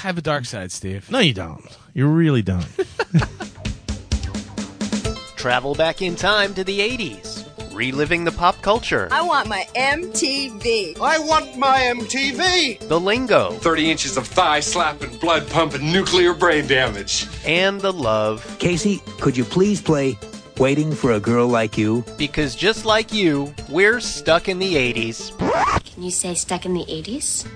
have a dark side, Steve. No, you don't. You really don't. Travel back in time to the 80s, reliving the pop culture, I want my MTV. I want my MTV! the lingo, 30 inches of thigh slapping, blood pumping, nuclear brain damage. and the love. Casey, could you please play Waiting for a Girl Like You? Because just like you, we're stuck in the 80s. Can you say stuck in the 80s?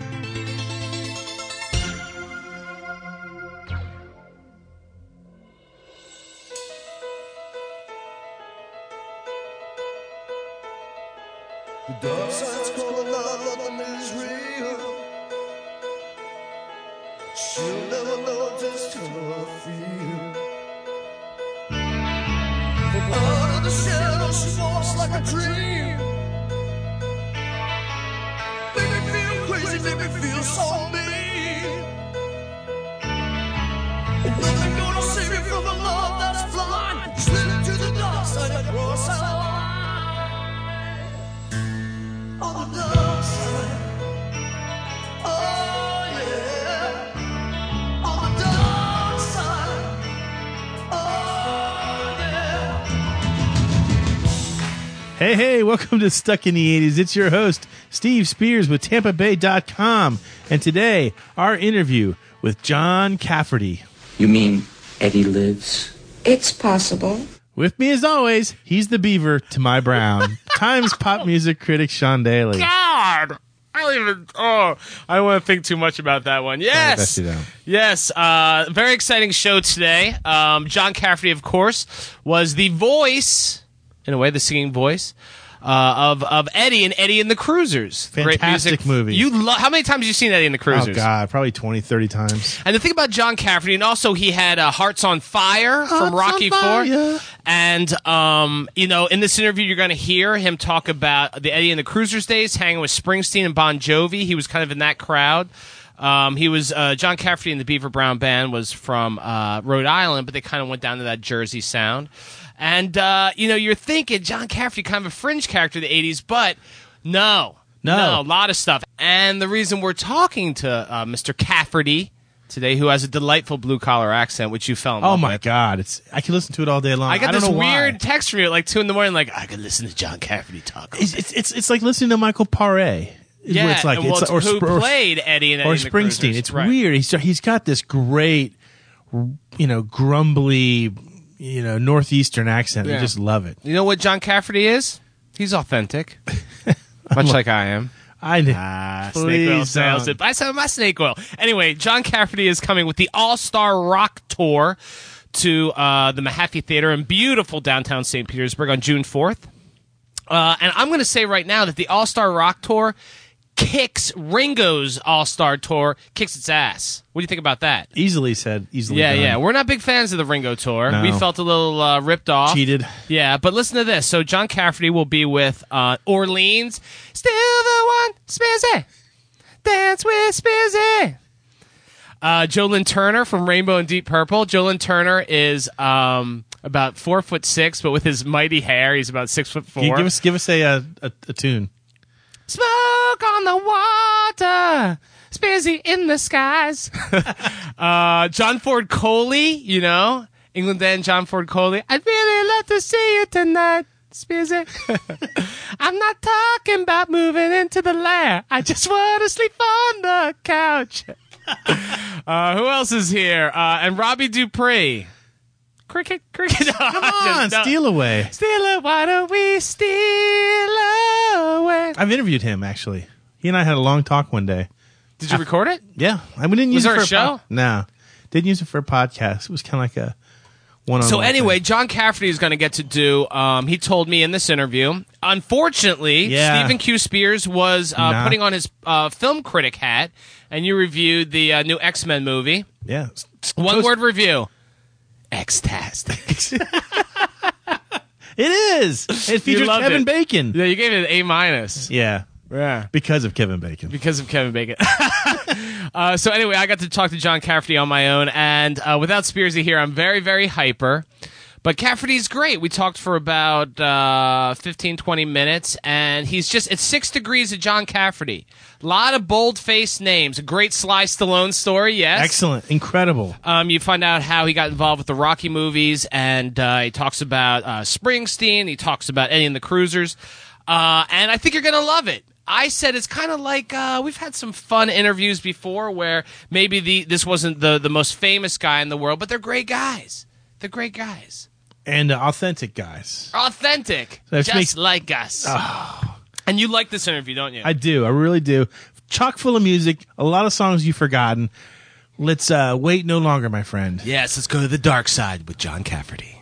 Welcome to Stuck in the 80s. It's your host, Steve Spears with TampaBay.com. And today, our interview with John Cafferty. You mean Eddie lives? It's possible. With me, as always, he's the beaver to my brown. Times pop music critic Sean Daly. God. I don't even. Oh, I don't want to think too much about that one. Yes, best you don't. yes. Uh, very exciting show today. Um, John Cafferty, of course, was the voice, in a way, the singing voice uh, of of Eddie and Eddie and the Cruisers. Great Fantastic music. movie. You lo- how many times have you seen Eddie and the Cruisers? Oh, God, probably 20, 30 times. And the thing about John Cafferty, and also he had uh, Hearts on Fire from Hearts Rocky on Four. And um, you know, in this interview, you're going to hear him talk about the Eddie and the Cruisers days, hanging with Springsteen and Bon Jovi. He was kind of in that crowd. Um, he was uh, John Cafferty and the Beaver Brown Band was from uh, Rhode Island, but they kind of went down to that Jersey sound. And uh, you know, you're thinking John Cafferty, kind of a fringe character of the '80s, but no, No. no a lot of stuff. And the reason we're talking to uh, Mr. Cafferty today, who has a delightful blue collar accent, which you fell in love with. Oh, my with. God. it's I can listen to it all day long. I got don't this know why. weird text from you at like two in the morning, like I could listen to John Cafferty talk. It's, it's, it's, it's like listening to Michael Paré. yeah, it's like. well, it's or, who or- played Eddie and Eddie or Springsteen. It's Right. weird. He's he's got this great, you know, grumbly, you know, northeastern accent. Yeah. I just love it. You know what John Cafferty is? He's authentic, much like I am. I know. Ah, Please snake oil sales. don't. I sell my snake oil. Anyway, John Cafferty is coming with the All Star Rock Tour to uh, the Mahaffey Theater in beautiful downtown St. Petersburg on June 4th. Uh, and I'm going to say right now that the All Star Rock Tour kicks Ringo's All Star Tour, kicks its ass. What do you think about that? Easily said. Easily. Yeah, done. yeah. We're not big fans of the Ringo tour. No. We felt a little uh, ripped off. Cheated. Yeah, but listen to this. So John Cafferty will be with uh, Orleans. Still the one, Spizzy. Dance with Spizzy. Uh, Joe Lynn Turner from Rainbow and Deep Purple. Joe Lynn Turner is um, about four foot six, but with his mighty hair, he's about six foot four. give us give us a a, a, a tune. Smoke on the water, Spizzy in the skies. uh, John Ford Coley, you know, England and John Ford Coley. I'd really love to see you tonight, Spizzy. I'm not talking about moving into the lair. I just want to sleep on the couch. uh, who else is here? Uh, and Robbie Dupree. Cricket, cricket. Come on, steal away. Steal it. Why don't we steal away? I've interviewed him actually. He and I had a long talk one day. Did you record it? Yeah, I we didn't use Was it for a show? pod- no, didn't use it for a podcast. It was kind of like a one on. One. So anyway, John Cafferty is going to get to do. Um, he told me in this interview. Unfortunately, Yeah. Stephen Q. Spears was uh, Nah. putting on his uh, film critic hat, and you reviewed the uh, new X Men movie. yeah, One Toast- word review. X-tastic. It is. It features loved Kevin it. Bacon. yeah, you gave it an A minus. Yeah, Yeah. because of Kevin Bacon. because of Kevin Bacon. uh, so anyway, I got to talk to John Cafferty on my own, and uh, without Spearsy here, I'm very, very hyper. But Cafferty's great. We talked for about uh, 15, 20 minutes, and he's just, it's six degrees of John Cafferty. A lot of bold faced names. A great Sly Stallone story, yes. Excellent, incredible. Um, you find out how he got involved with the Rocky movies, and uh, he talks about uh, Springsteen. He talks about Eddie and the Cruisers, uh, and I think you're gonna love it. I said it's kind of like uh, we've had some fun interviews before where maybe the this wasn't the the most famous guy in the world, but they're great guys. They're great guys, And uh, authentic guys. authentic, That just makes- like us. And you like this interview, don't you? I do. I really do. Chock full of music, a lot of songs you've forgotten. Let's uh, wait no longer, my friend. yes, let's go to the dark side with John Cafferty.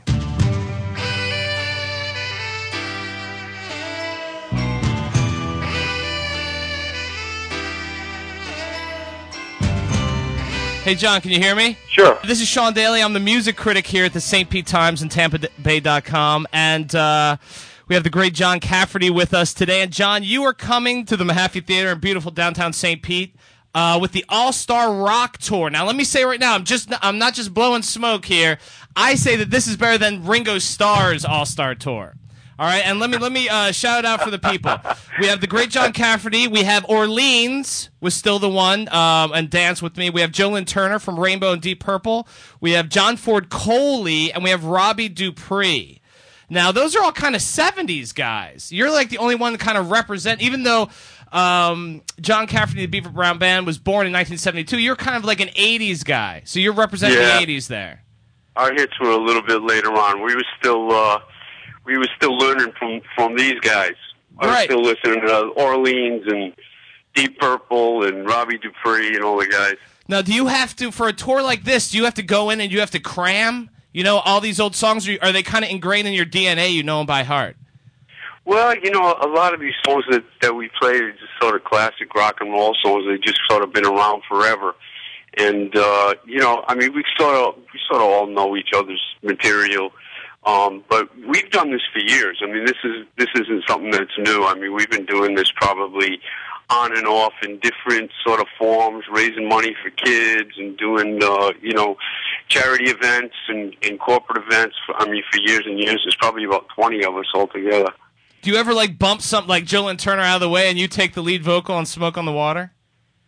Hey, John, can you hear me? Sure. This is Sean Daly. I'm the music critic here at the St. Pete Times and TampaBay.com. And uh, we have the great John Cafferty with us today. And, John, you are coming to the Mahaffey Theater in beautiful downtown St. Pete. Uh, with the All Star Rock Tour. Now, let me say right now, I'm just I'm not just blowing smoke here. I say that this is better than Ringo Starr's All Star Tour. All right, and let me let me uh, shout out for the people. We have the great John Cafferty. We have Orleans was still the one, um, and dance with me. We have Joe Lynn Turner from Rainbow and Deep Purple. We have John Ford Coley, and we have Robbie Dupree. Now, those are all kind of 70s guys. You're like the only one to kind of represent, even though um, John Cafferty, the Beaver Brown Band, was born in 1972, you're kind of like an 80s guy. So you're representing Yeah. the 80s there. Our hits were a little bit later on. We were still uh, we were still learning from from these guys. I was Right. still listening to Orleans and Deep Purple and Robbie Dupree and all the guys. Now, do you have to, for a tour like this, do you have to go in and you have to cram, you know, all these old songs? Or are they kind of ingrained in your DNA? You know them by heart? Well, you know, a lot of these songs that that we play are just sort of classic rock and roll songs. They've just sort of been around forever. And uh, you know, I mean, we sort of we sort of all know each other's material. Um, but we've done this for years. I mean, this is this isn't something that's new. I mean, we've been doing this probably on and off in different sort of forms, raising money for kids and doing uh, you know charity events and, and corporate events. For, I mean, for years and years. There's probably about twenty of us altogether. Do you ever like bump something like Joe Lynn Turner out of the way and you take the lead vocal on Smoke on the Water?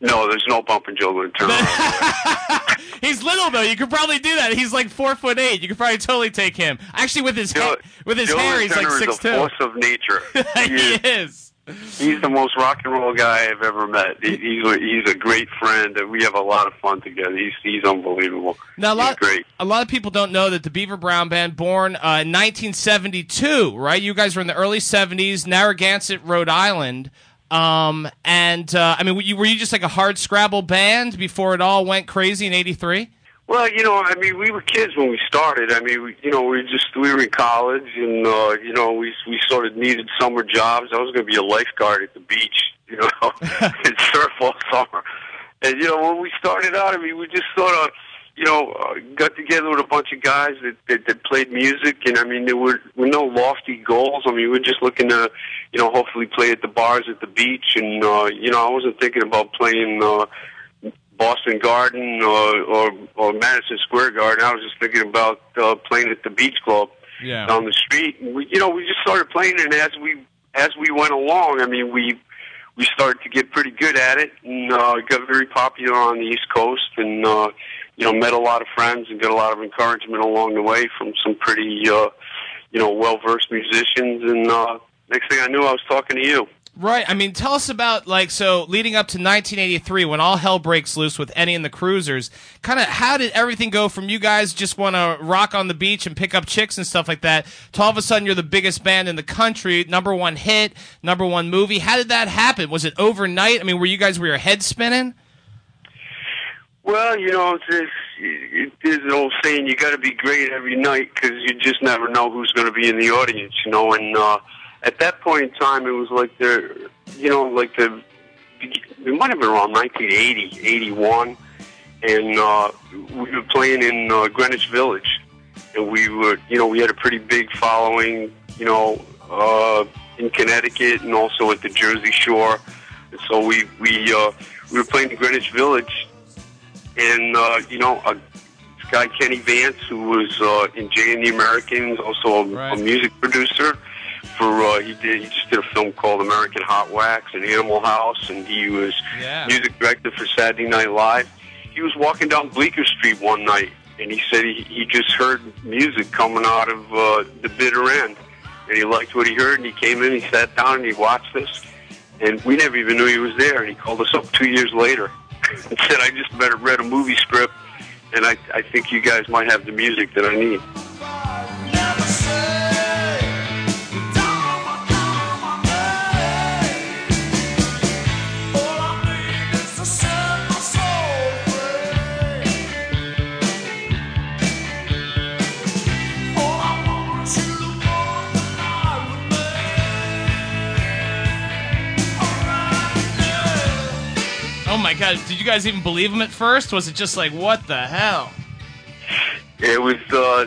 No, there's no bump bumping Joe Lynn Turner. He's little though. You could probably do that. He's like four foot eight. You could probably totally take him. Actually, with his Joe, ha- with his Joe hair, he's like six is two. force of nature. he He is. is. He's the most rock and roll guy I've ever met. He, he's a, he's a great friend, and we have a lot of fun together. He's he's unbelievable. Now, a lot, he's great. a lot of people don't know that the Beaver Brown Band, born uh, in 1972, right? You guys were in the early 70s, Narragansett, Rhode Island. Um, and uh, I mean, were you, were you just like a hard Scrabble band before it all went crazy in '83? Well, you know, I mean, we were kids when we started. I mean, we, you know, we just we were in college, and uh, you know, we we sort of needed summer jobs. I was going to be a lifeguard at the beach, you know, and surf all summer. And you know, when we started out, I mean, we just sort of, you know, uh, got together with a bunch of guys that, that that played music, and I mean, there were, were no lofty goals. I mean, we were just looking to, you know, hopefully play at the bars at the beach, and uh, you know, I wasn't thinking about playing. Uh, Boston Garden or, or or Madison Square Garden. I was just thinking about uh, playing at the Beach Club Yeah. down the street. And we, you know, we just started playing, and as we as we went along, I mean, we we started to get pretty good at it, and uh, got very popular on the East Coast, and uh, you know, met a lot of friends and got a lot of encouragement along the way from some pretty uh, you know well versed musicians. And uh, next thing I knew, I was talking to you. Right. I mean, tell us about like so leading up to 1983 when all hell breaks loose with Eddie and the Cruisers. Kind of how did everything go from you guys just want to rock on the beach and pick up chicks and stuff like that to all of a sudden you're the biggest band in the country, number one hit, number one movie. How did that happen? Was it overnight? I mean, were you guys were your head spinning? Well, you know, it's, it's, it, there's an old saying: you got to be great every night because you just never know who's going to be in the audience. You know, and uh, at that point in time, it was like the, you know, like the, it might have been around 1980, 81, and uh, we were playing in uh, Greenwich Village, and we were, you know, we had a pretty big following, you know, uh, in Connecticut and also at the Jersey Shore. And so we we uh, we were playing in Greenwich Village, and uh, you know, a this guy Kenny Vance, who was uh, in Jay and the Americans, also a, Right. a music producer. For uh, he did he just did a film called American Hot Wax and Animal House, and he was Yeah. music director for Saturday Night Live. He was walking down Bleecker Street one night, and he said he, he just heard music coming out of uh, the bitter end, and he liked what he heard, and he came in, he sat down, and he watched us, and we never even knew he was there, and he called us up two years later and said, "I just better read a movie script, and I I think you guys might have the music that I need." You guys even believe him at first? Was it just like, what the hell? It was uh,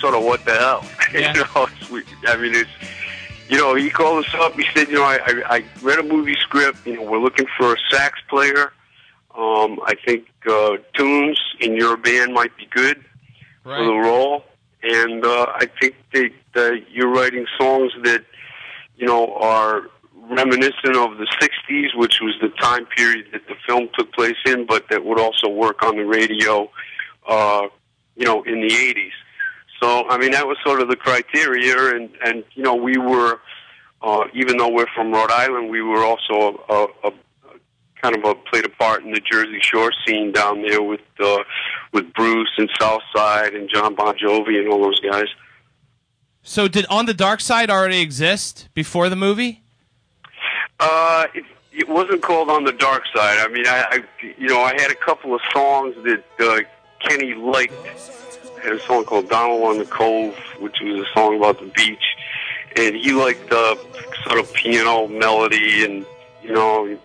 sort of what the hell, Yeah. you know. It's, we- I mean, it's you know, he called us up. He said, you know, I, I, I read a movie script. You know, we're looking for a sax player. Um, I think uh, tunes in your band might be good for the role, and uh, I think that uh, you're writing songs that you know are reminiscent of the '60s, which was the time period that the film took place in, but that would also work on the radio, uh, you know, in the '80s. So, I mean, that was sort of the criteria, and and you know, we were, uh, even though we're from Rhode Island, we were also a, a, a kind of a played a part in the Jersey Shore scene down there with uh, with Bruce and Southside and John Bon Jovi and all those guys. So did On the Dark Side already exist before the movie? Uh, it, it wasn't called On the Dark Side. I mean, I, I you know, I had a couple of songs that uh, Kenny liked. I had a song called Donald on the Cove, which was a song about the beach, and he liked uh, sort of piano melody, and you know,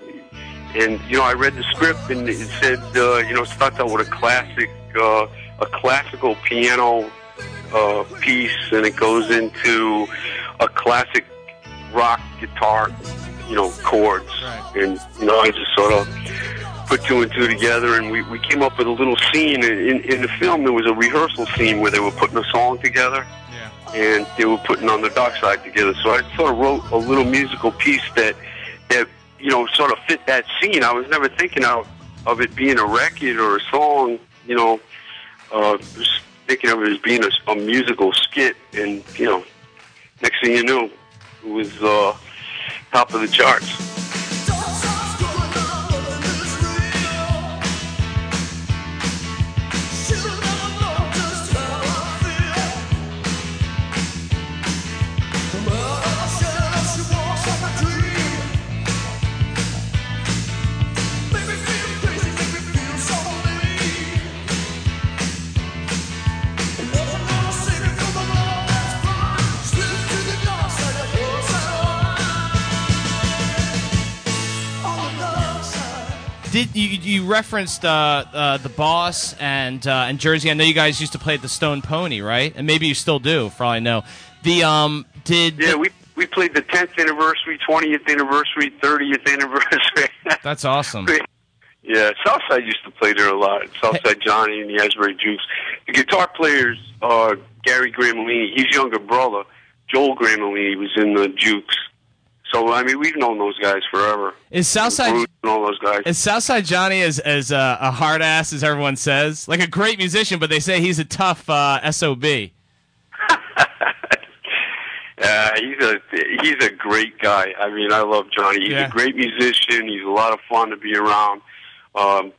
and you know, I read the script and it said, uh, you know, starts out with a classic, uh, a classical piano uh, piece, and it goes into a classic rock guitar, you know, chords. And, you know, I just sort of put two and two together and we, we came up with a little scene. In, in, the film, there was a rehearsal scene where they were putting a song together. And they were putting on the dark side together. So I sort of wrote a little musical piece that, that, you know, sort of fit that scene. I was never thinking of, of it being a record or a song, you know, uh, just thinking of it as being a, a musical skit. And, you know, next thing you knew, it was uh, top of the charts. Did you you referenced uh, uh, the boss and uh, and Jersey? I know you guys used to play at the Stone Pony, right? And maybe you still do, for all I know. The um did Yeah, we we played the 10th anniversary, 20th anniversary, 30th anniversary. that's awesome. yeah, Southside used to play there a lot. Southside Johnny and the Asbury Jukes. The guitar players are Gary Gramolini. His younger brother, Joel Gramolini, was in the Jukes. So I mean, we've known those guys forever. Is Southside Bruce and all those guys. is Southside Johnny as as uh, a hard ass as everyone says? Like a great musician, but they say he's a tough uh, sob. Uh, he's a he's a great guy. I mean, I love Johnny. He's Yeah. a great musician. He's a lot of fun to be around. Um,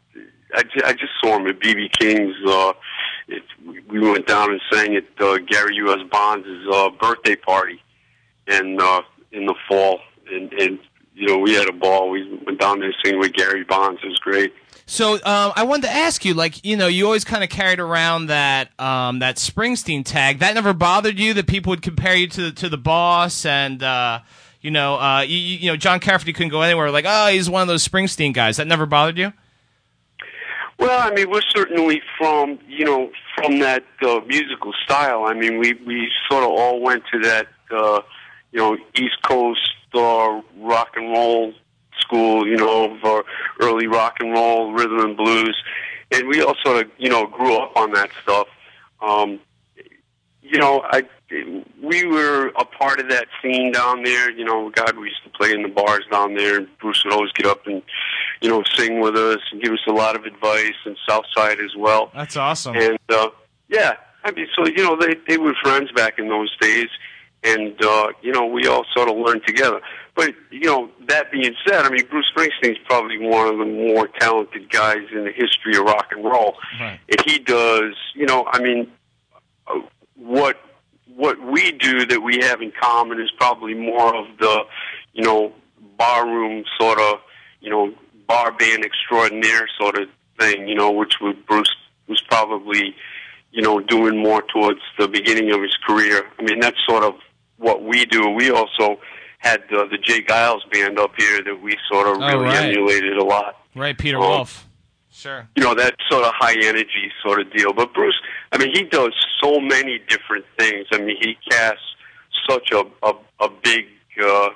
I, I just saw him at BB King's. Uh, it, we went down and sang at uh, Gary U.S. Bonds' uh, birthday party, and uh, in the fall, and, and you know we had a ball. We went down there singing with Gary Bonds. It was great. So um, I wanted to ask you, like, you know, you always kind of carried around that um, that Springsteen tag. That never bothered you that people would compare you to the, to the boss, and uh, you know, uh, you, you know, John Cafferty couldn't go anywhere. Like, oh, he's one of those Springsteen guys. That never bothered you. Well, I mean, we're certainly from you know from that uh, musical style. I mean, we we sort of all went to that uh, you know East Coast uh, rock and roll school, you know, of early rock and roll, rhythm and blues, and we all sort of you know grew up on that stuff. Um, you know, I we were a part of that scene down there. You know, God, we used to play in the bars down there, and Bruce would always get up and you know sing with us and give us a lot of advice, and Southside as well. That's awesome. And uh, yeah, I mean, so you know, they they were friends back in those days, and uh, you know, we all sort of learned together. But you know, that being said, I mean, Bruce Springsteen's probably one of the more talented guys in the history of rock and roll, Right. and he does. You know, I mean, uh, what what we do that we have in common is probably more of the, you know, barroom sort of, you know, bar band extraordinaire sort of thing. You know, which was Bruce was probably, you know, doing more towards the beginning of his career. I mean, that's sort of what we do. We also had uh, the J. Geils band up here that we sort of Oh, really right. emulated a lot Right, Peter Oh. Wolf. Sure. you know that sort of high energy sort of deal. But Bruce, I mean, he does so many different things. I mean, he casts such a a, a big uh,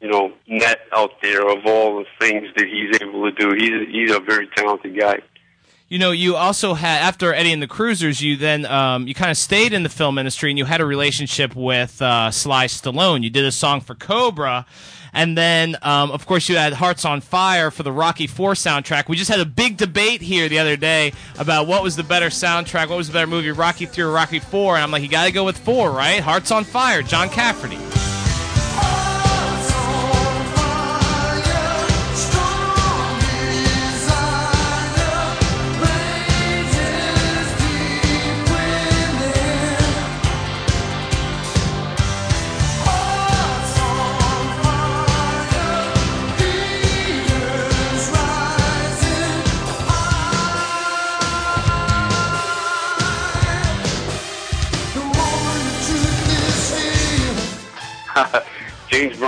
you know net out there of all the things that he's able to do. He's he's a very talented guy. You know, you also had after Eddie and the Cruisers, you then um, you kind of stayed in the film industry, and you had a relationship with uh, Sly Stallone. You did a song for Cobra, and then um, of course you had Hearts on Fire for the Rocky Four soundtrack. We just had a big debate here the other day about what was the better soundtrack, what was the better movie, Rocky Three or Rocky Four, and I'm like, you got to go with Four, right? Hearts on Fire, John Cafferty.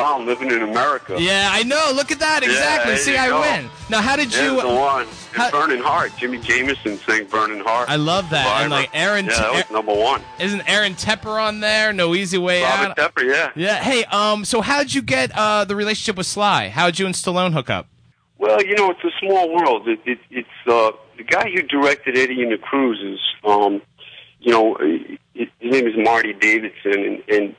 Brown living in America. Yeah, I know. Look at that. Exactly. there See, I go. win. Now, how did Yeah, you? the one. And how- Burning Heart. Jimi Jamison sang Burning Heart. I love that. And like Aaron, Yeah, that was number one. isn't Aaron Tepper on there? No easy way Robert out. Tepper, yeah. Yeah. Hey, um, so how did you get uh the relationship with Sly? How did you and Stallone hook up? Well, you know, it's a small world. It, it, it's uh, the guy who directed Eddie and the Cruisers. Um, you know, his name is Marty Davidson, and, and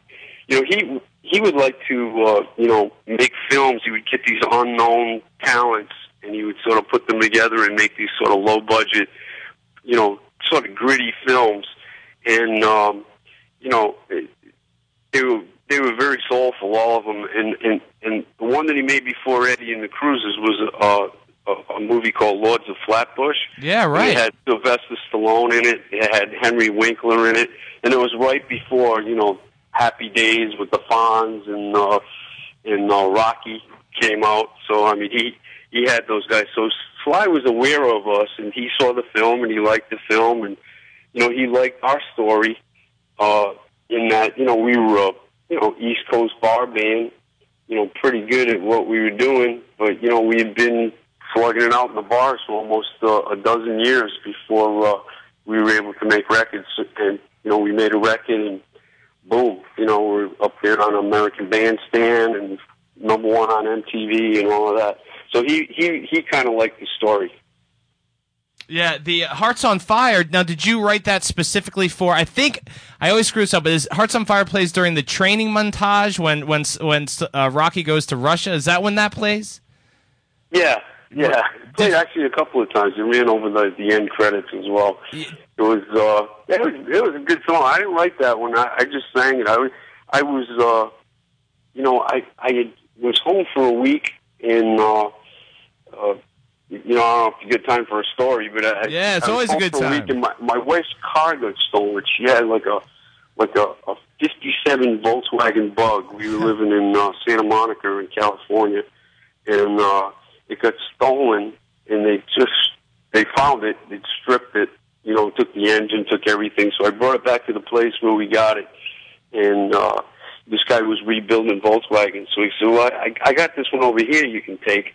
you know he he would like to uh, you know make films. He would get these unknown talents, and he would sort of put them together and make these sort of low budget, you know, sort of gritty films. And um, you know, they were they were very soulful, all of them. And and and the one that he made before Eddie and the Cruisers was a, a, a movie called Lords of Flatbush. Yeah, right. It had Sylvester Stallone in it. It had Henry Winkler in it, and it was right before you know Happy Days with the Fonz and uh, and uh, Rocky came out. So I mean, he he had those guys. So Sly was aware of us, and he saw the film, and he liked the film, and you know he liked our story. Uh, in that you know we were a you know East Coast bar band, you know pretty good at what we were doing, but you know we had been slugging it out in the bars for almost uh, a dozen years before uh, we were able to make records. And you know, we made a record, and boom, you know, we're up there on American Bandstand and number one on MTV and all of that. So he he he kind of liked the story. Yeah, the Hearts on Fire. Now, did you write that specifically for? I think I always screw this up. But is Hearts on Fire plays during the training montage when when when uh, Rocky goes to Russia? Is that when that plays? Yeah, yeah. Played actually a couple of times. It ran over the the end credits as well. It was uh, it was it was a good song. I didn't write that one. I, I just sang it. I was I was uh, you know I I had, was home for a week in uh, uh, you know I don't know if it's a good time for a story, but I, Yeah, it's I always a good time. week and my my wife's car got stolen. She had like a like a, a '57 Volkswagen Bug. We were living in uh, Santa Monica in California, and uh, it got stolen. And they just they found it. They stripped it. You know, took the engine, took everything. So I brought it back to the place where we got it, and uh, this guy was rebuilding Volkswagen. So he said, "Well, I, I got this one over here. You can take."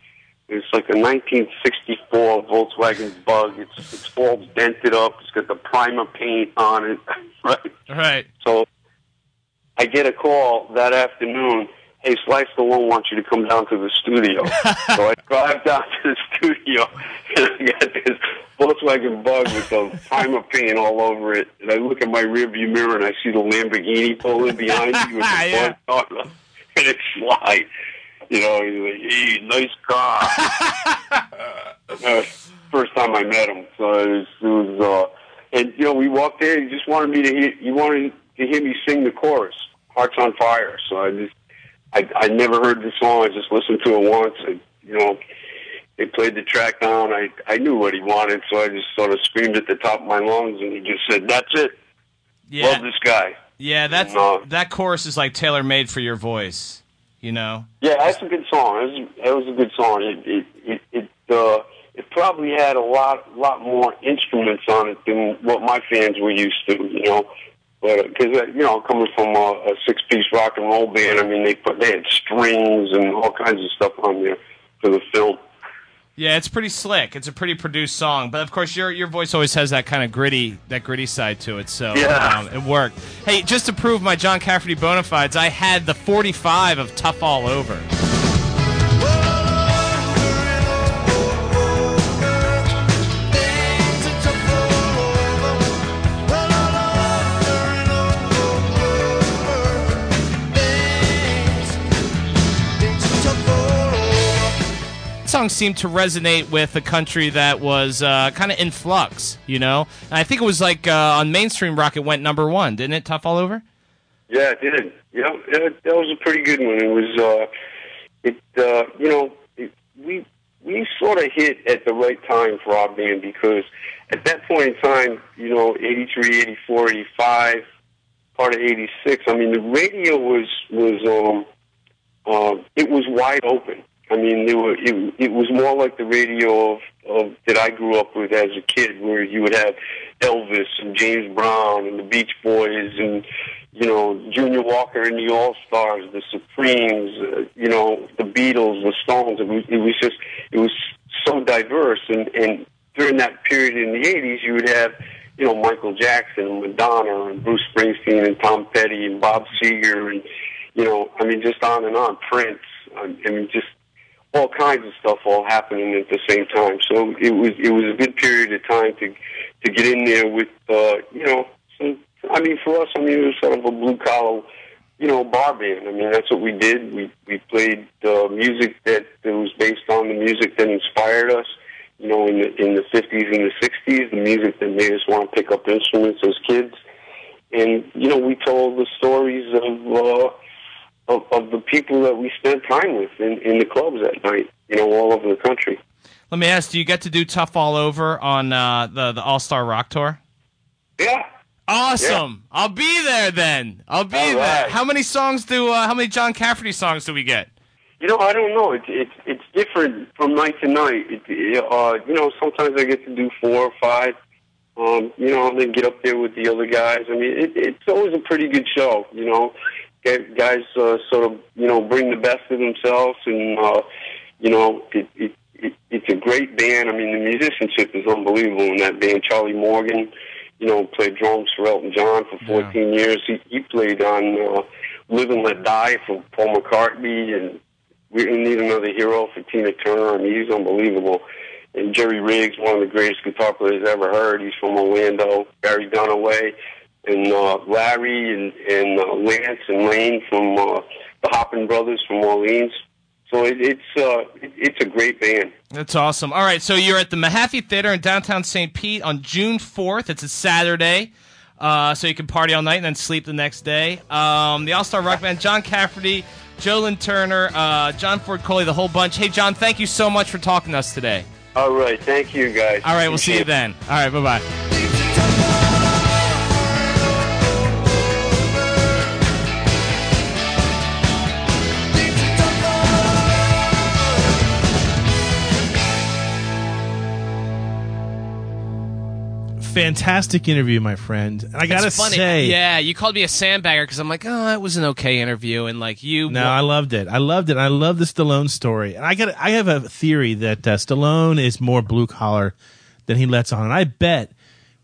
It's like a 1964 Volkswagen Bug. It's it's all dented up. It's got the primer paint on it, right? Right. So I get a call that afternoon. "Hey, Sly One wants you to come down to the studio." so I drive down to the studio, and I got this Volkswagen Bug with the primer paint all over it. And I look at my rearview mirror, and I see the Lamborghini pulling behind me with the Yeah. on, and it's Sly. You know, he's like, "Hey, nice car." uh, first time I met him, so it was, it was uh, and you know, we walked in. He just wanted me to hear. He wanted to hear me sing the chorus, "Hearts on Fire." So I just, I, I never heard the song. I just listened to it once. And, you know, they played the track down. I, I knew what he wanted, so I just sort of screamed at the top of my lungs, and he just said, "That's it. Yeah, Love this guy." yeah. That's No. that chorus is like tailor made for your voice. You know. Yeah, that's a good song. It was, was a good song. It it it, it uh, it probably had a lot lot more instruments on it than what my fans were used to. You know, but because uh, you know, coming from a, a six piece rock and roll band, I mean, they put they had strings and all kinds of stuff on there for the film. Yeah, it's pretty slick. It's a pretty produced song, but of course your your voice always has that kind of gritty that gritty side to it. So Yeah. um, it worked. Hey, just to prove my John Cafferty bona fides, I had the 45 of Tough All Over. Song seemed to resonate with a country that was uh, kind of in flux, you know. And I think it was like uh, on mainstream rock, it went number one, didn't it? Tough all over. Yeah, it did. Yeah, it, that was a pretty good one. It was, uh, it, uh, you know, it, we we sort of hit at the right time for our band because at that point in time, you know, 83, 84, 85, part of 86, I mean, the radio was, was, um, uh, it was wide open. I mean, there were, it, it was more like the radio of, of that I grew up with as a kid, where you would have Elvis and James Brown and the Beach Boys and you know Junior Walker and the All Stars, the Supremes, uh, you know the Beatles, the Stones. It was, it was just it was so diverse, and and during that period in the '80s, you would have you know Michael Jackson, and Madonna, and Bruce Springsteen, and Tom Petty, and Bob Seger, and you know I mean just on and on, Prince. I mean just all kinds of stuff all happening at the same time. So it was it was a good period of time to to get in there with uh, you know some. I mean, for us, I mean, it was sort of a blue collar, you know, bar band. I mean, that's what we did. We we played uh, music that, that was based on the music that inspired us. You know, in the in the fifties and the sixties, the music that made us want to pick up instruments as kids. And you know, we told the stories of. Uh, of, of the people that we spent time with in, in the clubs at night, you know, all over the country. Let me ask: Do you get to do Tough All Over on uh, the the All Star Rock Tour? Yeah. Awesome! I'll be there then. I'll be All there. right. How many songs do? Uh, how many John Cafferty songs do we get? You know, I don't know. It's it's it's different from night to night. It, it, uh, you know, sometimes I get to do four or five. Um, you know, and then get up there with the other guys. I mean, it, it's always a pretty good show. You know, guys uh, sort of you know bring the best of themselves, and uh, you know, it, it, it it's a great band. I mean, the musicianship is unbelievable in that band. Charlie Morgan, you know, played drums for Elton John for 14 years. He, he played on uh, Live and Let Die for Paul McCartney, and We Need Another Hero for Tina Turner. I mean, he's unbelievable. And Jerry Riggs, one of the greatest guitar players I ever heard. He's from Orlando. Barry Dunaway, and uh, Larry and, and uh, Lance and Lane from uh, the Hoppen Brothers from Orleans. So it, it's uh, it, it's a great band. That's awesome. All right, so you're at the Mahaffey Theater in downtown St. Pete on June 4th. It's a Saturday, uh, so you can party all night and then sleep the next day. Um, the All Star Rock Band, John Cafferty, Joe Lynn Turner, uh, John Ford Coley, the whole bunch. Hey, John, thank you so much for talking to us today. All right, thank you guys. All right, we'll see you then. All right, bye bye. Fantastic interview, my friend. And I gotta say, yeah, you called me a sandbagger because I'm like, oh, it was an okay interview, and like you, No, I loved it. I loved it. I love the Stallone story. And I got I have a theory that uh, Stallone is more blue collar than he lets on. And I bet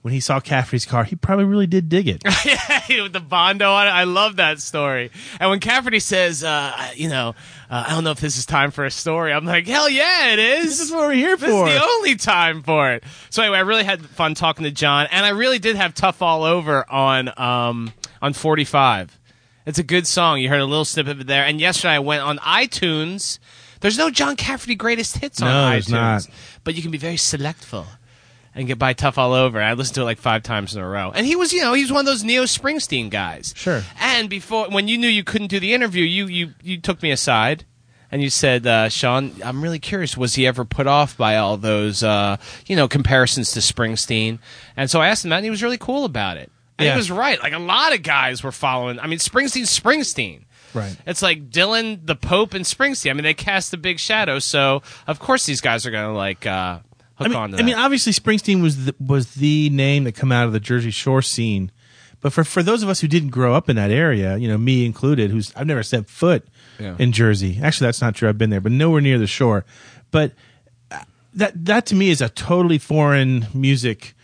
when he saw Cafferty's car, he probably really did dig it. yeah, with the bondo on it. I love that story. And when Cafferty says, uh, you know, uh, I don't know if this is time for a story, I'm like, hell yeah, it is. This is what we're here This for. is the only time for it. So anyway, I really had fun talking to John, and I really did have tough all over on um, on 45. It's a good song. You heard a little snippet of it there. And yesterday I went on iTunes. There's no John Cafferty greatest hits on No, iTunes, but you can be very selectful and get by tough all over. I listened to it like five times in a row. And he was, you know, he was one of those Neo Springsteen guys. Sure. And before, when you knew you couldn't do the interview, you you you took me aside. And you said, uh, Sean, I'm really curious. Was he ever put off by all those, uh, you know, comparisons to Springsteen? And so I asked him that, and he was really cool about it. And Yeah. he was right. Like a lot of guys were following. I mean, Springsteen's Springsteen. Right. It's like Dylan, the Pope, and Springsteen. I mean, they cast a big shadow, so of course these guys are going to like uh, hook I mean, on to I mean, obviously Springsteen was the, was the name that come out of the Jersey Shore scene, but for for those of us who didn't grow up in that area, you know, me included, who's I've never set foot Yeah. in Jersey. Actually, that's not true. I've been there, but nowhere near the shore. But uh, that that to me is a totally foreign music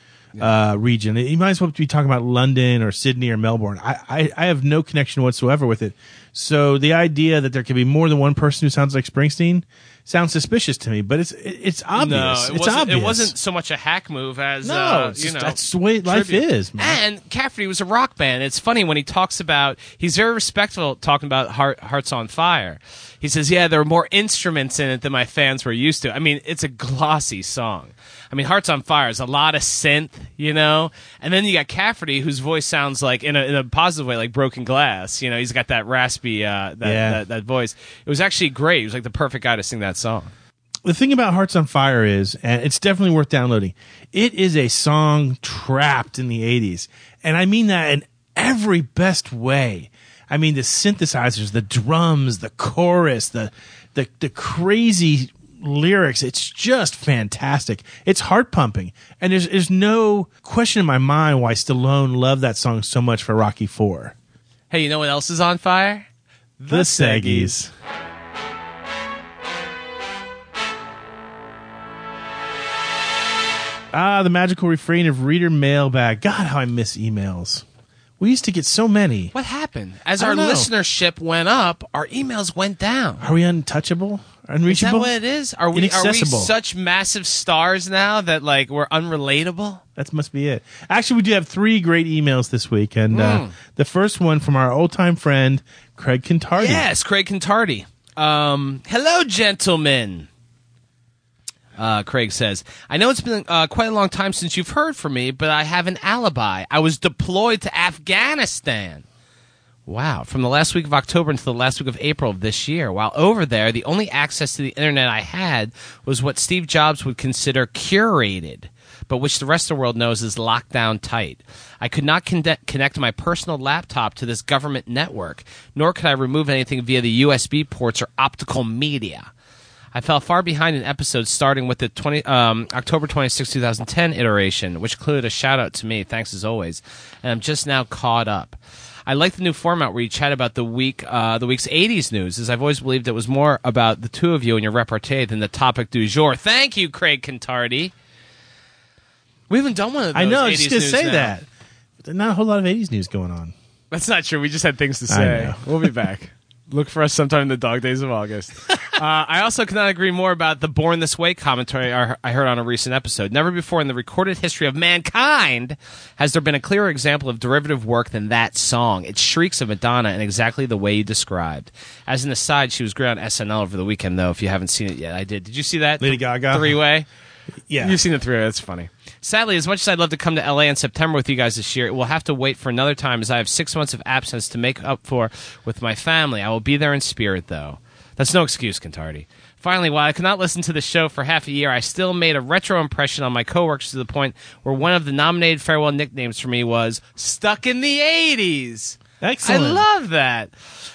uh, region. You might as well be talking about London or Sydney or Melbourne. I, I, I have no connection whatsoever with it. So the idea that there could be more than one person who sounds like Springsteen sounds suspicious to me. But it's it- it's obvious. no, it it's wasn't. obvious. It wasn't so much a hack move as No, uh, you know. that's the way life tribute. is, man. And Cafferty was a rock band. It's funny when he talks about. He's very respectful talking about Heart, Hearts on Fire. He says, "Yeah, there were more instruments in it than my fans were used to." I mean, it's a glossy song. I mean, Hearts on Fire is a lot of synth, you know, and then you got Cafferty, whose voice sounds like in a, in a positive way, like broken glass. You know, he's got that raspy uh, that, Yeah. that that voice. It was actually great. He was like the perfect guy to sing that song. the thing about Hearts on Fire is, and it's definitely worth downloading. It is a song trapped in the '80s, and I mean that in every best way. I mean the synthesizers, the drums, the chorus, the the the crazy lyrics. It's just fantastic. It's heart pumping, and there's there's no question in my mind why Stallone loved that song so much for Rocky Four. Hey, you know what else is on fire? The Seggies. Ah, the magical refrain of reader mailbag. God, how I miss emails. We used to get so many. What happened? As our know. listenership went up, our emails went down. Are we untouchable? Is that what it is? Are we are we such massive stars now that like we're unrelatable? That must be it. Actually, we do have three great emails this week, and uh, Mm. the first one from our old time friend Craig Contardi. Yes, Craig Contardi. Um, hello, gentlemen. Uh, Craig says, I know it's been uh, quite a long time since you've heard from me, but I have an alibi. I was deployed to Afghanistan. Wow. From the last week of October until the last week of April of this year. While over there, the only access to the internet I had was what Steve Jobs would consider curated, but which the rest of the world knows is locked down tight. I could not conde- connect my personal laptop to this government network, nor could I remove anything via the USB ports or optical media. I fell far behind in episodes starting with the 20, um, October 26, 2010 iteration, which included a shout out to me, thanks as always, and I'm just now caught up. I like the new format where you chat about the week, uh, the week's 80s news, as I've always believed it was more about the two of you and your repartee than the topic du jour. Thank you, Craig Contardi. We haven't done one of those I know. I 80s was just to say now. that. But not a whole lot of 80s news going on. That's not true. We just had things to say. We'll be back. Look for us sometime in the dog days of August. uh, I also cannot agree more about the Born This Way commentary I I heard on a recent episode. Never before in the recorded history of mankind has there been a clearer example of derivative work than that song. It shrieks of Madonna in exactly the way you described. As an aside, she was great on SNL over the weekend, though. If you haven't seen it yet, I did. Did you see that? Lady Gaga? Three way? Yeah. You've seen the three way. That's funny. Sadly, as much as I'd love to come to LA in September with you guys this year, it will have to wait for another time as I have six months of absence to make up for with my family. I will be there in spirit, though. That's no excuse, Contardi. Finally, while I could not listen to the show for half a year, I still made a retro impression on my coworkers to the point where one of the nominated farewell nicknames for me was "Stuck in the '80s." Excellent. I love that.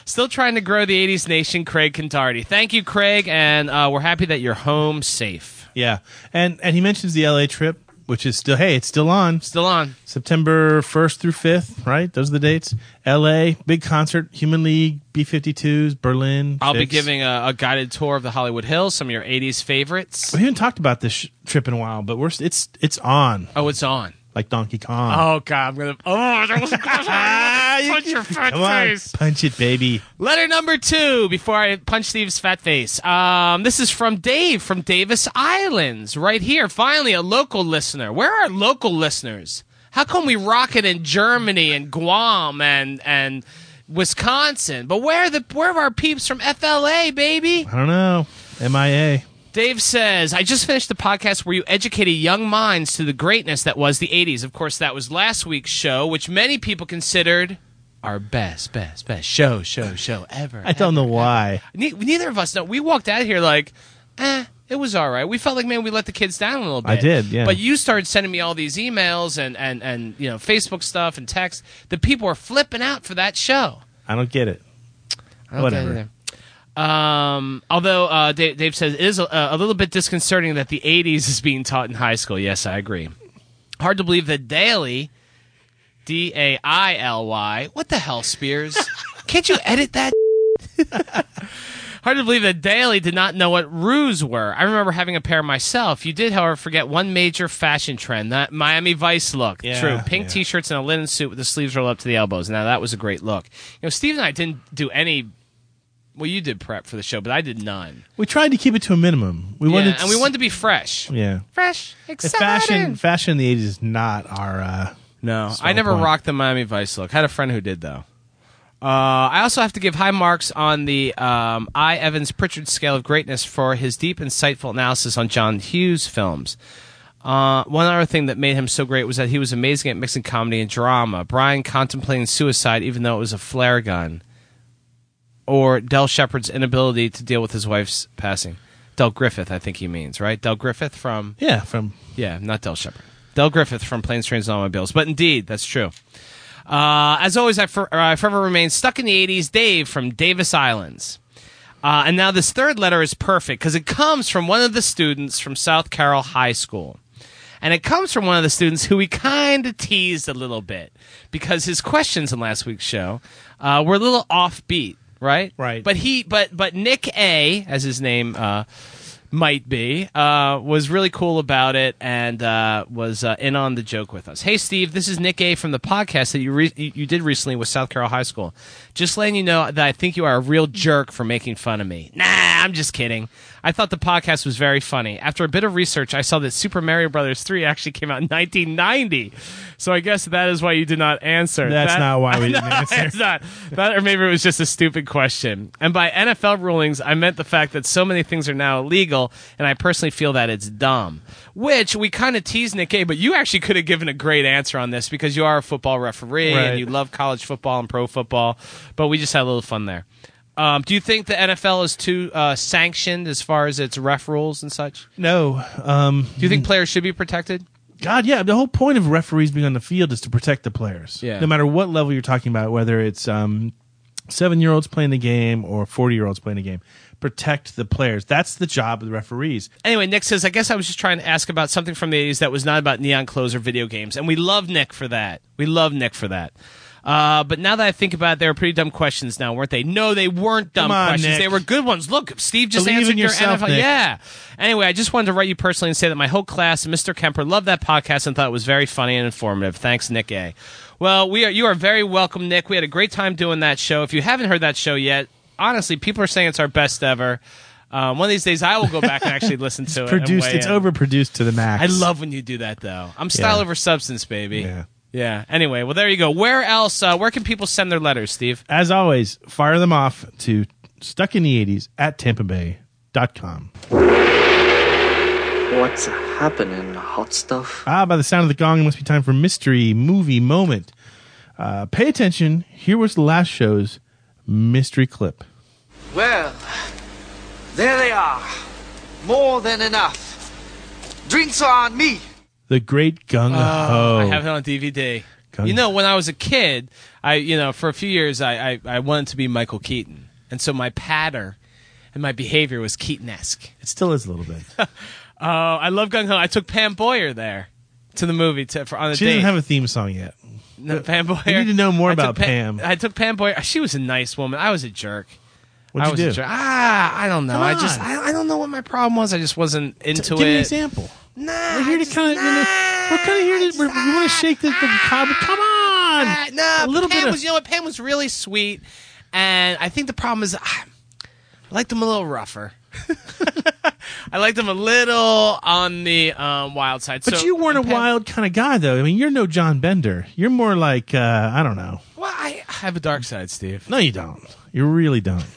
Still trying to grow the '80s nation, Craig Contardi. Thank you, Craig, and uh, we're happy that you're home safe. Yeah, and and he mentions the LA trip, which is still hey, it's still on Still on. September first through fifth, right? Those are the dates. LA big concert, Human League, B 52s, Berlin. I'll be Fix. giving a, a guided tour of the Hollywood Hills, some of your '80s favorites. We haven't talked about this sh- trip in a while, but we're it's it's on. Oh, it's on. Like Donkey Kong. Oh God, I'm gonna. Oh, that was punch your fat Come on, punch it, baby. Letter number two before I punch Steve's fat face. Um, this is from Dave from Davis Islands, right here. Finally, a local listener. Where are local listeners? How come we rock it in Germany and Guam and and Wisconsin? But where are the where are our peeps from FLA, baby? I don't know. MIA. Dave says, I just finished the podcast where you educated young minds to the greatness that was the 80s. Of course, that was last week's show, which many people considered our best, best, best show, show, show ever. I don't know why. Ne- neither of us know. We walked out here like, eh, it was all right. We felt like, man, we let the kids down a little bit. I did, yeah. But you started sending me all these emails and, and, and you know, Facebook stuff and text. The people were flipping out for that show. I don't get it. I don't Whatever. get it. Um, although uh, Dave, Dave says it is a, a little bit disconcerting that the 80s is being taught in high school. Yes, I agree. Hard to believe that Daily, D A I L Y, what the hell, Spears? Can't you edit that? Hard to believe that Daly did not know what ruse were. I remember having a pair myself. You did, however, forget one major fashion trend, that Miami Vice look. Yeah, True. Pink yeah. t-shirts and a linen suit with the sleeves rolled up to the elbows. Now, that was a great look. You know, Steve and I didn't do any... Well, you did prep for the show, but I did none. We tried to keep it to a minimum. We Yeah, wanted, and we wanted to be fresh. Yeah. Fresh, If exciting. fashion, fashion in the eighties is not our. uh No, I never point. rocked the Miami Vice look. Had a friend who did though. Uh, I also have to give high marks on the um, I. Evans Pritchard scale of greatness for his deep, insightful analysis on John Hughes films. Uh, one other thing that made him so great was that he was amazing at mixing comedy and drama. Brian contemplating suicide, even though it was a flare gun, or Dell Shepard's inability to deal with his wife's passing. Del Griffith, I think he means, right? Del Griffith from Yeah, from yeah, not Del Shepard. Del Griffith from Planes, Trains, and Automobiles. But indeed, that's true. Uh, as always, I, for, I forever remain stuck in the 80s. Dave from Davis Islands. Uh, and now this third letter is perfect because it comes from one of the students from South Carroll High School. And it comes from one of the students who we kind of teased a little bit because his questions in last week's show uh, were a little offbeat, right? Right. But he, but but Nick A, as his name uh, might be, uh, was really cool about it and uh, was uh, in on the joke with us. Hey, Steve, this is Nick A from the podcast that you re- you you did recently with South Carroll High School. Just letting you know that I think you are a real jerk for making fun of me. Nah, I'm just kidding. I thought the podcast was very funny. After a bit of research, I saw that Super Mario Brothers 3 actually came out in 1990. So I guess that is why you did not answer. That's That- not why we didn't No, answer. It's not. That, or maybe it was just a stupid question. And by NFL rulings, I meant the fact that so many things are now illegal, and I personally feel that it's dumb. Which we kind of teased Nick A, but you actually could have given a great answer on this because you are a football referee Right. and you love college football and pro football. But we just had a little fun there. Um, do you think the NFL is too uh, sanctioned as far as its ref rules and such? no. Um, Do you think players should be protected? God, yeah. The whole point of referees being on the field is to protect the players. Yeah. No matter what level you're talking about, whether it's um, seven year olds playing the game or 40 year olds playing the game, protect the players. That's the job of the referees. Anyway, Nick says, I guess I was just trying to ask about something from the 80s that was not about neon clothes or video games. And we love Nick for that. We love Nick for that. Uh, but now that I think about it, they were pretty dumb questions now, weren't they? No, they weren't dumb on, questions. Nick. They were good ones. Look, Steve just Believe answered your yourself, NFL. Nick. Yeah. Anyway, I just wanted to write you personally and say that my whole class Mr. Kemper loved that podcast and thought it was very funny and informative. Thanks, Nick A. Well, we are you are very welcome, Nick. We had a great time doing that show. If you haven't heard that show yet, honestly, people are saying it's our best ever. Um, one of these days, I will go back and actually listen to it. Produced, it's in. overproduced to the max. I love when you do that, though. I'm style Yeah. over substance, baby. Yeah. Yeah. Anyway, well, there you go. Where else? Uh, where can people send their letters, Steve? As always, fire them off to stuck in the 80s at tampa bay.com. What's happening, hot stuff? Ah, by the sound of the gong, it must be time for mystery movie moment. Uh, pay attention. Here was the last show's mystery clip. Well, there they are. More than enough. Drinks are on me. The Great Gung Ho. Oh, I have it on DVD. Gung- You know, when I was a kid, I you know for a few years I, I, I wanted to be Michael Keaton, and so my patter and my behavior was Keaton-esque. It still is a little bit. Oh, I love Gung Ho. I took Pam Boyer there to the movie to, for on a She date. doesn't have a theme song yet. No, Pam Boyer. You need to know more I took about Pam. I took Pam Boyer. She was a nice woman. I was a jerk. What'd I you was do? a jerk. Ah, I don't know. Come I just on. I, I don't know what my problem was. I just wasn't into Give me an it. example. Nah, We're here to kind of, you know, nah. We're kind of here to. we're- want to shake the, the cob. Come on. Ah, no, a little Pam bit of. was, you know what? Pam was really sweet, and I think the problem is ah, I liked them a little rougher. I liked them a little on the um, wild side. but So- you weren't a Pam- wild kind of guy, though. I mean, you're no John Bender. You're more like uh, I don't know. Well, I have a dark side, Steve. No, you don't. You really don't.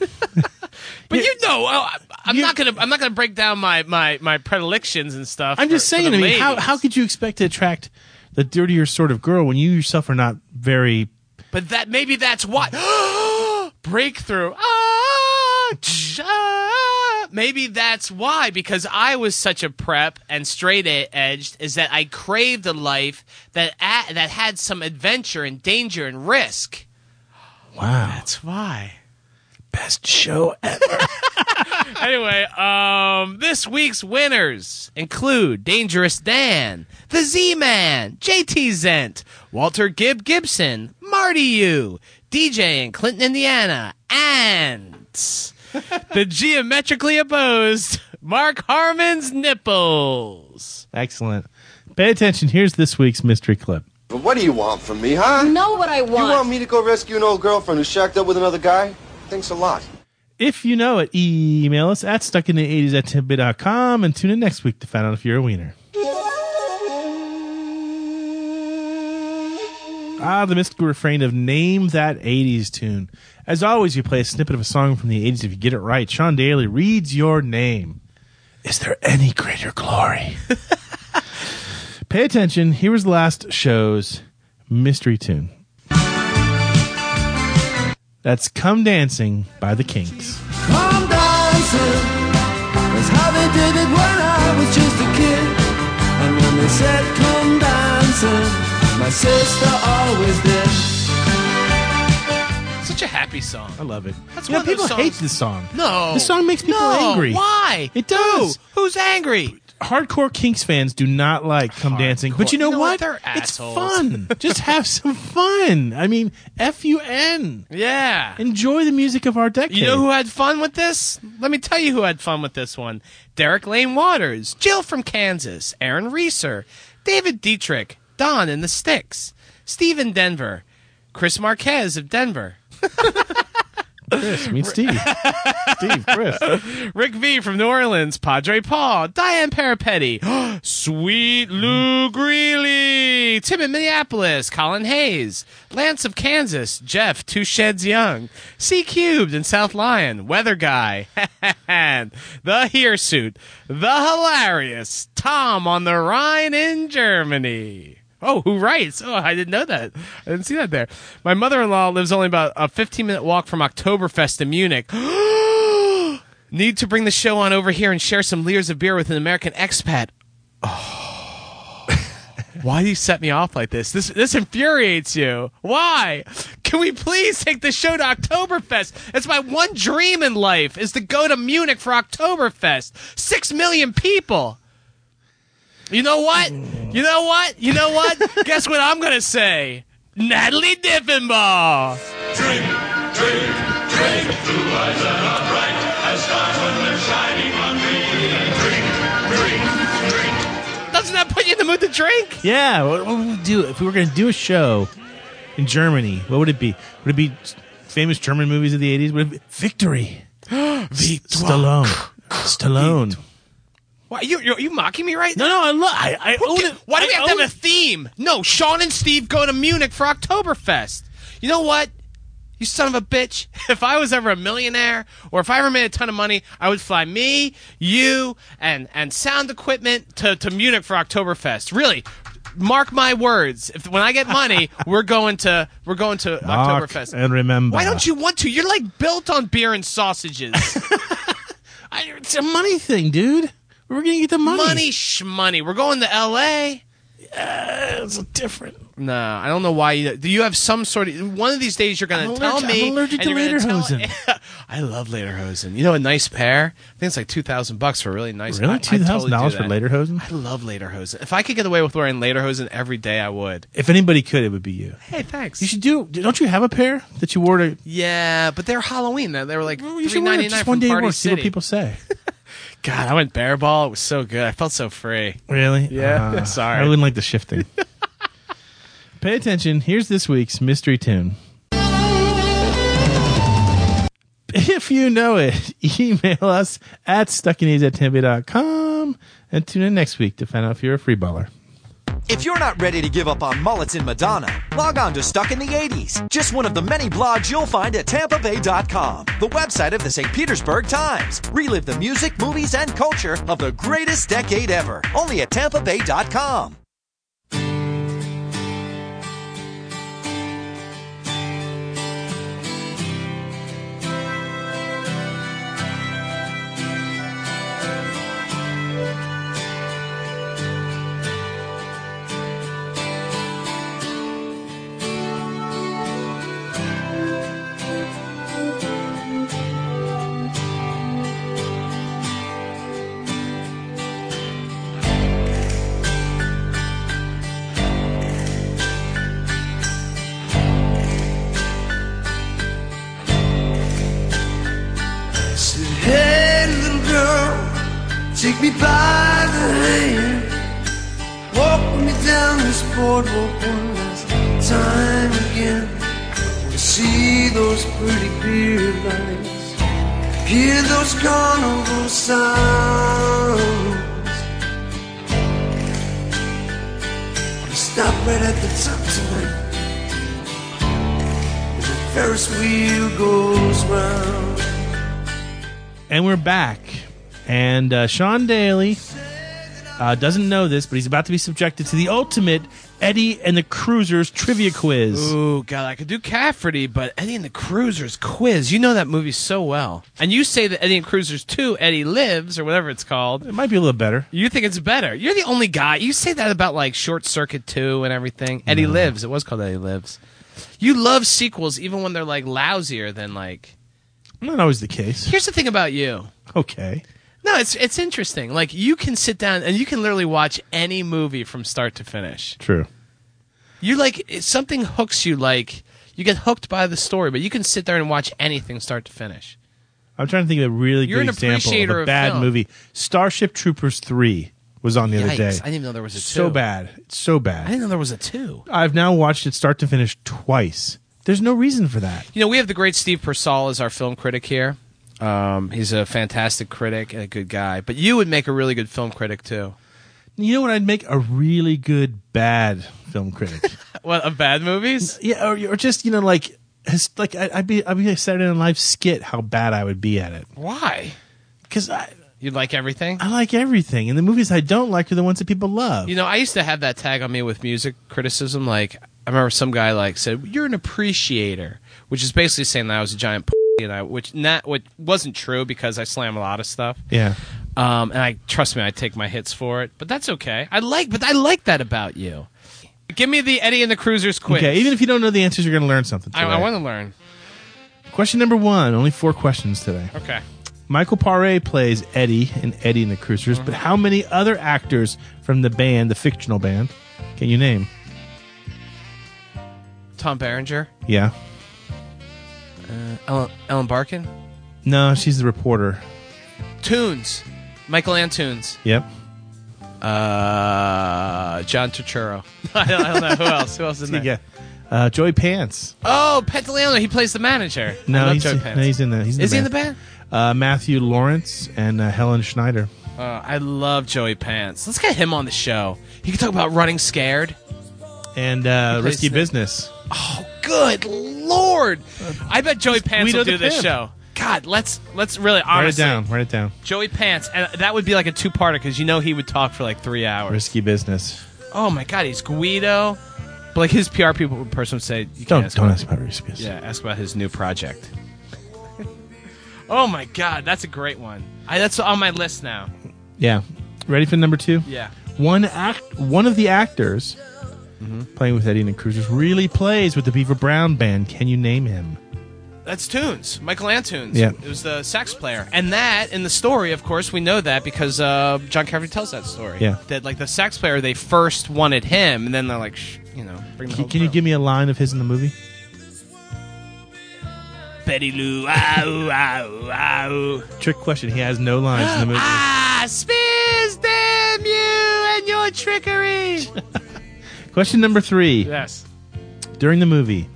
But you know, I- I'm not gonna I'm not gonna break down my my my predilections and stuff. I'm for- just for saying. the I mean, how ladies. how could you expect to attract the dirtier sort of girl when you yourself are not very? But that maybe that's why breakthrough. Ah, tsh, ah. maybe that's why because I was such a prep and straight e- edged is that I craved a life that a- that had some adventure and danger and risk. Wow, That's why. Best show ever. anyway, um, this week's winners include Dangerous Dan, The Z Man, JT Zent, Walter Gibb Gibson, Marty U, DJ in Clinton, Indiana, and the geometrically opposed Mark Harmon's nipples. Excellent. Pay attention. Here's this week's mystery clip. But what do you want from me, huh? You know what I want. You want. want me to go rescue an old girlfriend who's shacked up with another guy? Thanks a lot. If you know it, email us at stuckinthe80s at tidbit.com and tune in next week to find out if you're a wiener. Ah, the mystical refrain of Name That 80s Tune. As always, you play a snippet of a song from the 80s if you get it right. Sean Daly reads your name. Is there any greater glory? Pay attention. Here was the last show's mystery tune. That's Come Dancing by the Kinks. Come dancing. That's how they did it when I was just a kid. And when they said come dancing, my sister always did. Such a happy song. I love it. That's You know, one of those people hate this song. No. This song makes people No. angry. Why? It does. Who? Who's angry? Hardcore Kinks fans do not like Come Dancing, but you know, You know what? what? It's fun. Just have some fun. I mean, F U N. Yeah. Enjoy the music of our decade. You know who had fun with this? Let me tell you who had fun with this one. Derek Lane Waters, Jill from Kansas, Aaron Reeser, David Dietrich, Don in the Sticks, Steve in Denver, Chris Marquez of Denver, Chris, meet Steve. Steve, Chris. Rick V from New Orleans, Padre Paul, Diane Parapetti, Sweet Lou Greeley, Tim in Minneapolis, Colin Hayes, Lance of Kansas, Jeff Two Sheds Young, C Cubed in South Lyon, Weather Guy, the Hirsute, the hilarious Tom on the Rhine in Germany. Oh, who writes? Oh, I didn't know that. I didn't see that there. My mother-in-law lives only about a 15-minute walk from Oktoberfest in Munich. Need to bring the show on over here and share some liters of beer with an American expat. Oh. Why do you set me off like this? This this infuriates you. Why? Can we please take the show to Oktoberfest? It's my one dream in life is to go to Munich for Oktoberfest. Six million people. You know what? You know what? You know what? Guess what I'm gonna say? Natalie Diffenbaugh. Drink, drink, drink. Blue eyes that are bright as stars when they're shining on me. Drink, drink, drink. Doesn't that put you in the mood to drink? Yeah, what, what would we do if we were going to do a show in Germany? What would it be? Would it be famous German movies of the 80s? Would it be Victory? Stallone. Stallone. Why you you, you mocking me right No, now? no, I love. I, I own it. Why do we have to own have a theme? No, Sean and Steve go to Munich for Oktoberfest. You know what? You son of a bitch. If I was ever a millionaire or if I ever made a ton of money, I would fly me, you, and and sound equipment to, to Munich for Oktoberfest. Really. Mark my words. If when I get money, we're going to we're going to Mark Oktoberfest. and remember. Why don't you want to? You're like built on beer and sausages. I, it's a money thing, dude. We're going to get the money. money shmoney. We're going to L.A. Uh, it's different. No, I don't know why you. Do you have some sort of one of these days you're going to tell allergic- me? I'm allergic to gonna tell- lederhosen. I love lederhosen. You know, a nice pair. I think it's like two thousand bucks for a really nice. Really? I'd totally $2,000 for lederhosen? I love lederhosen. If I could get away with wearing lederhosen every day, I would. If anybody could, it would be you. Hey, thanks. You should do. Don't you have a pair that you wore to? yeah, but they're Halloween. They they were like You three should wear it just one day more. See what people say. God, I went bare ball. It was so good. I felt so free. Really? Yeah. Uh, Sorry. I wouldn't like the shifting. Pay attention. Here's this week's mystery tune. If you know it, email us at stuckineeds at and tune in next week to find out if you're a free baller. If you're not ready to give up on mullets and Madonna, log on to Stuck in the 80s, just one of the many blogs you'll find at tampabay.com, the website of the St. Petersburg Times. Relive the music, movies, and culture of the greatest decade ever, only at tampabay.com. those carnival sounds. Wanna Stop right at the top tonight. The Ferris wheel goes round. And we're back. And uh, Sean Daly uh, doesn't know this, but he's about to be subjected to the ultimate Eddie and the Cruisers trivia quiz. Ooh, God, I could do Cafferty, but Eddie and the Cruisers quiz. You know that movie so well. And you say that Eddie and Cruisers 2, Eddie Lives, or whatever it's called. It might be a little better. You think it's better. You're the only guy. You say that about like Short Circuit 2 and everything. Eddie Lives. It was called Eddie Lives. You love sequels even when they're like lousier than like. Not always the case. Here's the thing about you. Okay. No, it's it's interesting. Like you can sit down and you can literally watch any movie from start to finish. True. You like something hooks you like you get hooked by the story, but you can sit there and watch anything start to finish. I'm trying to think of a really You're good example of a of bad film. movie. Starship Troopers 3 was on the other day. I didn't even know there was a two. So bad. It's so bad. I didn't know there was a two. I've now watched it start to finish twice. There's no reason for that. You know, we have the great Steve Persall as our film critic here. Um, he's a fantastic critic and a good guy. But you would make a really good film critic too. You know what? I'd make a really good bad film critic. What of bad movies? yeah, or, or just you know like his, like I- I'd be I'd be a Saturday Night Live skit. How bad I would be at it Why? because I You like everything? I like everything, and the movies I don't like are the ones that people love. You know, I used to have that tag on me with music criticism. Like, I remember some guy like said, "You're an appreciator," which is basically saying that I was a giant, p- and I, which not, which wasn't true because I slam a lot of stuff. Yeah. Um, and I trust me, I take my hits for it, but that's okay. I like, but I like that about you. Give me the Eddie and the Cruisers quiz. Okay, even if you don't know the answers, you're going to learn something. I, Today. I want to learn. Question number one. Only four questions today. Okay. Michael Paré plays Eddie in Eddie and the Cruisers, but how many other actors from the band, the fictional band, can you name? Tom Berenger, Yeah. Uh, Ellen, Ellen Barkin, No, she's the reporter. Tunes, Michael Antunes, Yep. uh, John Turturro. I don't, I don't know who else. Who else is in there? Yeah. Uh, Joey Pants. Oh, Pantoliano. He plays the manager. I No, love he's, Joey no, Pants. he's in the. He's in Is he in the band? Uh, Matthew Laurance and uh, Helen Schneider. Uh, I love Joey Pants. Let's get him on the show. He can talk about running scared. And uh, plays Risky Business. Oh, good lord! I bet Joey Pants Guido will do the this Pimp. show. God, let's let's really Write it honestly. down. Write it down. Joey Pants, and that would be like a two-parter because you know he would talk for like three hours. Risky Business. Oh my god, he's Guido. But like his PR people person would say, you Don't can't don't about- ask about Risky Business. Yeah, ask about his new project. oh my god, that's a great one. I, that's on my list now. Yeah. Ready for number two? Yeah. One act. One of the actors playing with Eddie and the Cruisers really plays with the Beaver Brown band. Can you name him? That's Tunes, Michael Antunes. Yeah. It was the sax player. And that, in the story, of course, we know that because uh, John Carver tells that story. Yeah. That, like, the sax player, they first wanted him, and then they're like, Shh, you know, bring the Can, can you give me a line of his in the movie? Betty Lou. Ow, ow, ow. Trick question. He has no lines in the movie. Ah, Spiz, damn you and your trickery. Question number three. yes. During the movie,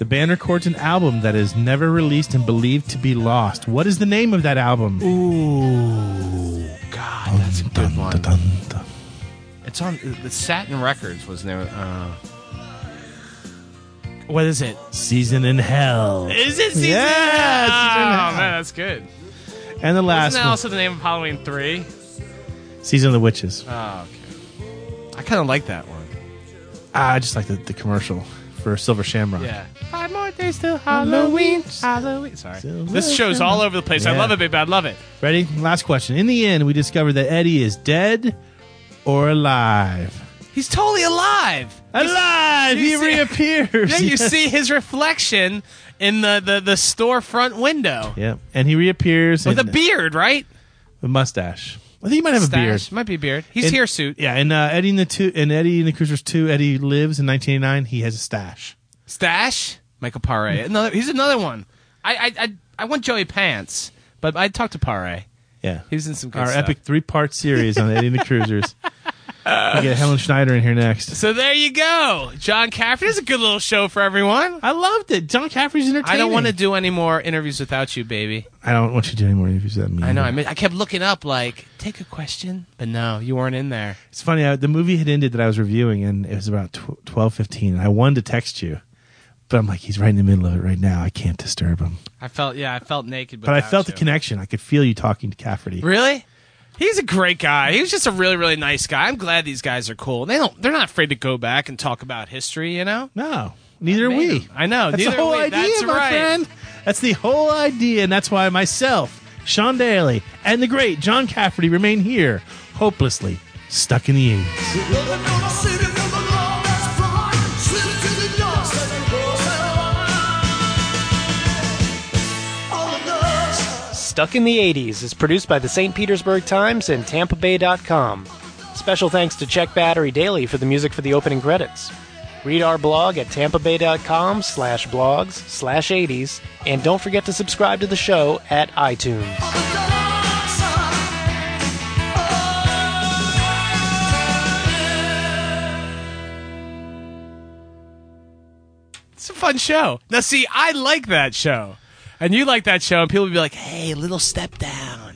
the band records an album that is never released and believed to be lost. What is the name of that album? Ooh, God, that's a good one. Dun, dun. It's on the Satin Records was there. Uh, what is it? Season in Hell. Is it season? Yeah, oh in Hell. man, that's good. And the last Wasn't that one, also the name of Halloween three? Season of the Witches. Oh, okay. I kind of like that one. Ah, I just like the, the commercial for Silver Shamrock. Yeah. Five more days till Halloween. Halloween. Sorry. This show's all over the place. I Yeah. love it, baby. I love it. Ready? Last question. In the end, we discover that Eddie is dead or alive. He's totally alive. Alive! You He see- reappears. Yeah, you Yes. see his reflection in the, the, the storefront window Yeah, and he reappears with a in- beard, right? a mustache. I think he might have Stash. a beard. Might be a beard. He's In- hirsute. Yeah, and uh, Eddie in the two and Eddie in the Cruisers two. Eddie lives in 1989. He has a stash. Stash. Michael Paré. Another. He's another one. I I I, I want Joey Pants, but I talked to Paré. Yeah, He was in some good our stuff. epic three part series on Eddie and the Cruisers. We get Helen Schneider in here next. So there you go. John Cafferty is a good little show for everyone. I loved it. John Cafferty's entertaining. I don't want to do any more interviews without you, baby. I don't want you to do any more interviews with me. I know. I, mean, I kept looking up, like, take a question, but no, you weren't in there. It's funny. I, the movie had ended that I was reviewing, and it was about tw- twelve fifteen. And I wanted to text you, but I'm like, he's right in the middle of it right now. I can't disturb him. I felt, yeah, I felt naked. But I felt you. the connection. I could feel you talking to Cafferty. Really? He's a great guy. He was just a really, really nice guy. I'm glad these guys are cool. They don't. They're not afraid to go back and talk about history. You know. No, neither are we. I know. That's neither the whole we. idea, That's my right. friend. That's the whole idea, and that's why myself, Sean Daly, and the great John Cafferty remain here, hopelessly stuck in the 80s. Stuck in the 80s is produced by the St. Petersburg Times and TampaBay.com. Special thanks to Check Battery Daily for the music for the opening credits. Read our blog at tampabay.com slash blogs slash 80s, and don't forget to subscribe to the show at iTunes. It's a fun show. Now, see, I like that show, and you like that show, and people would be like, "Hey, little step down."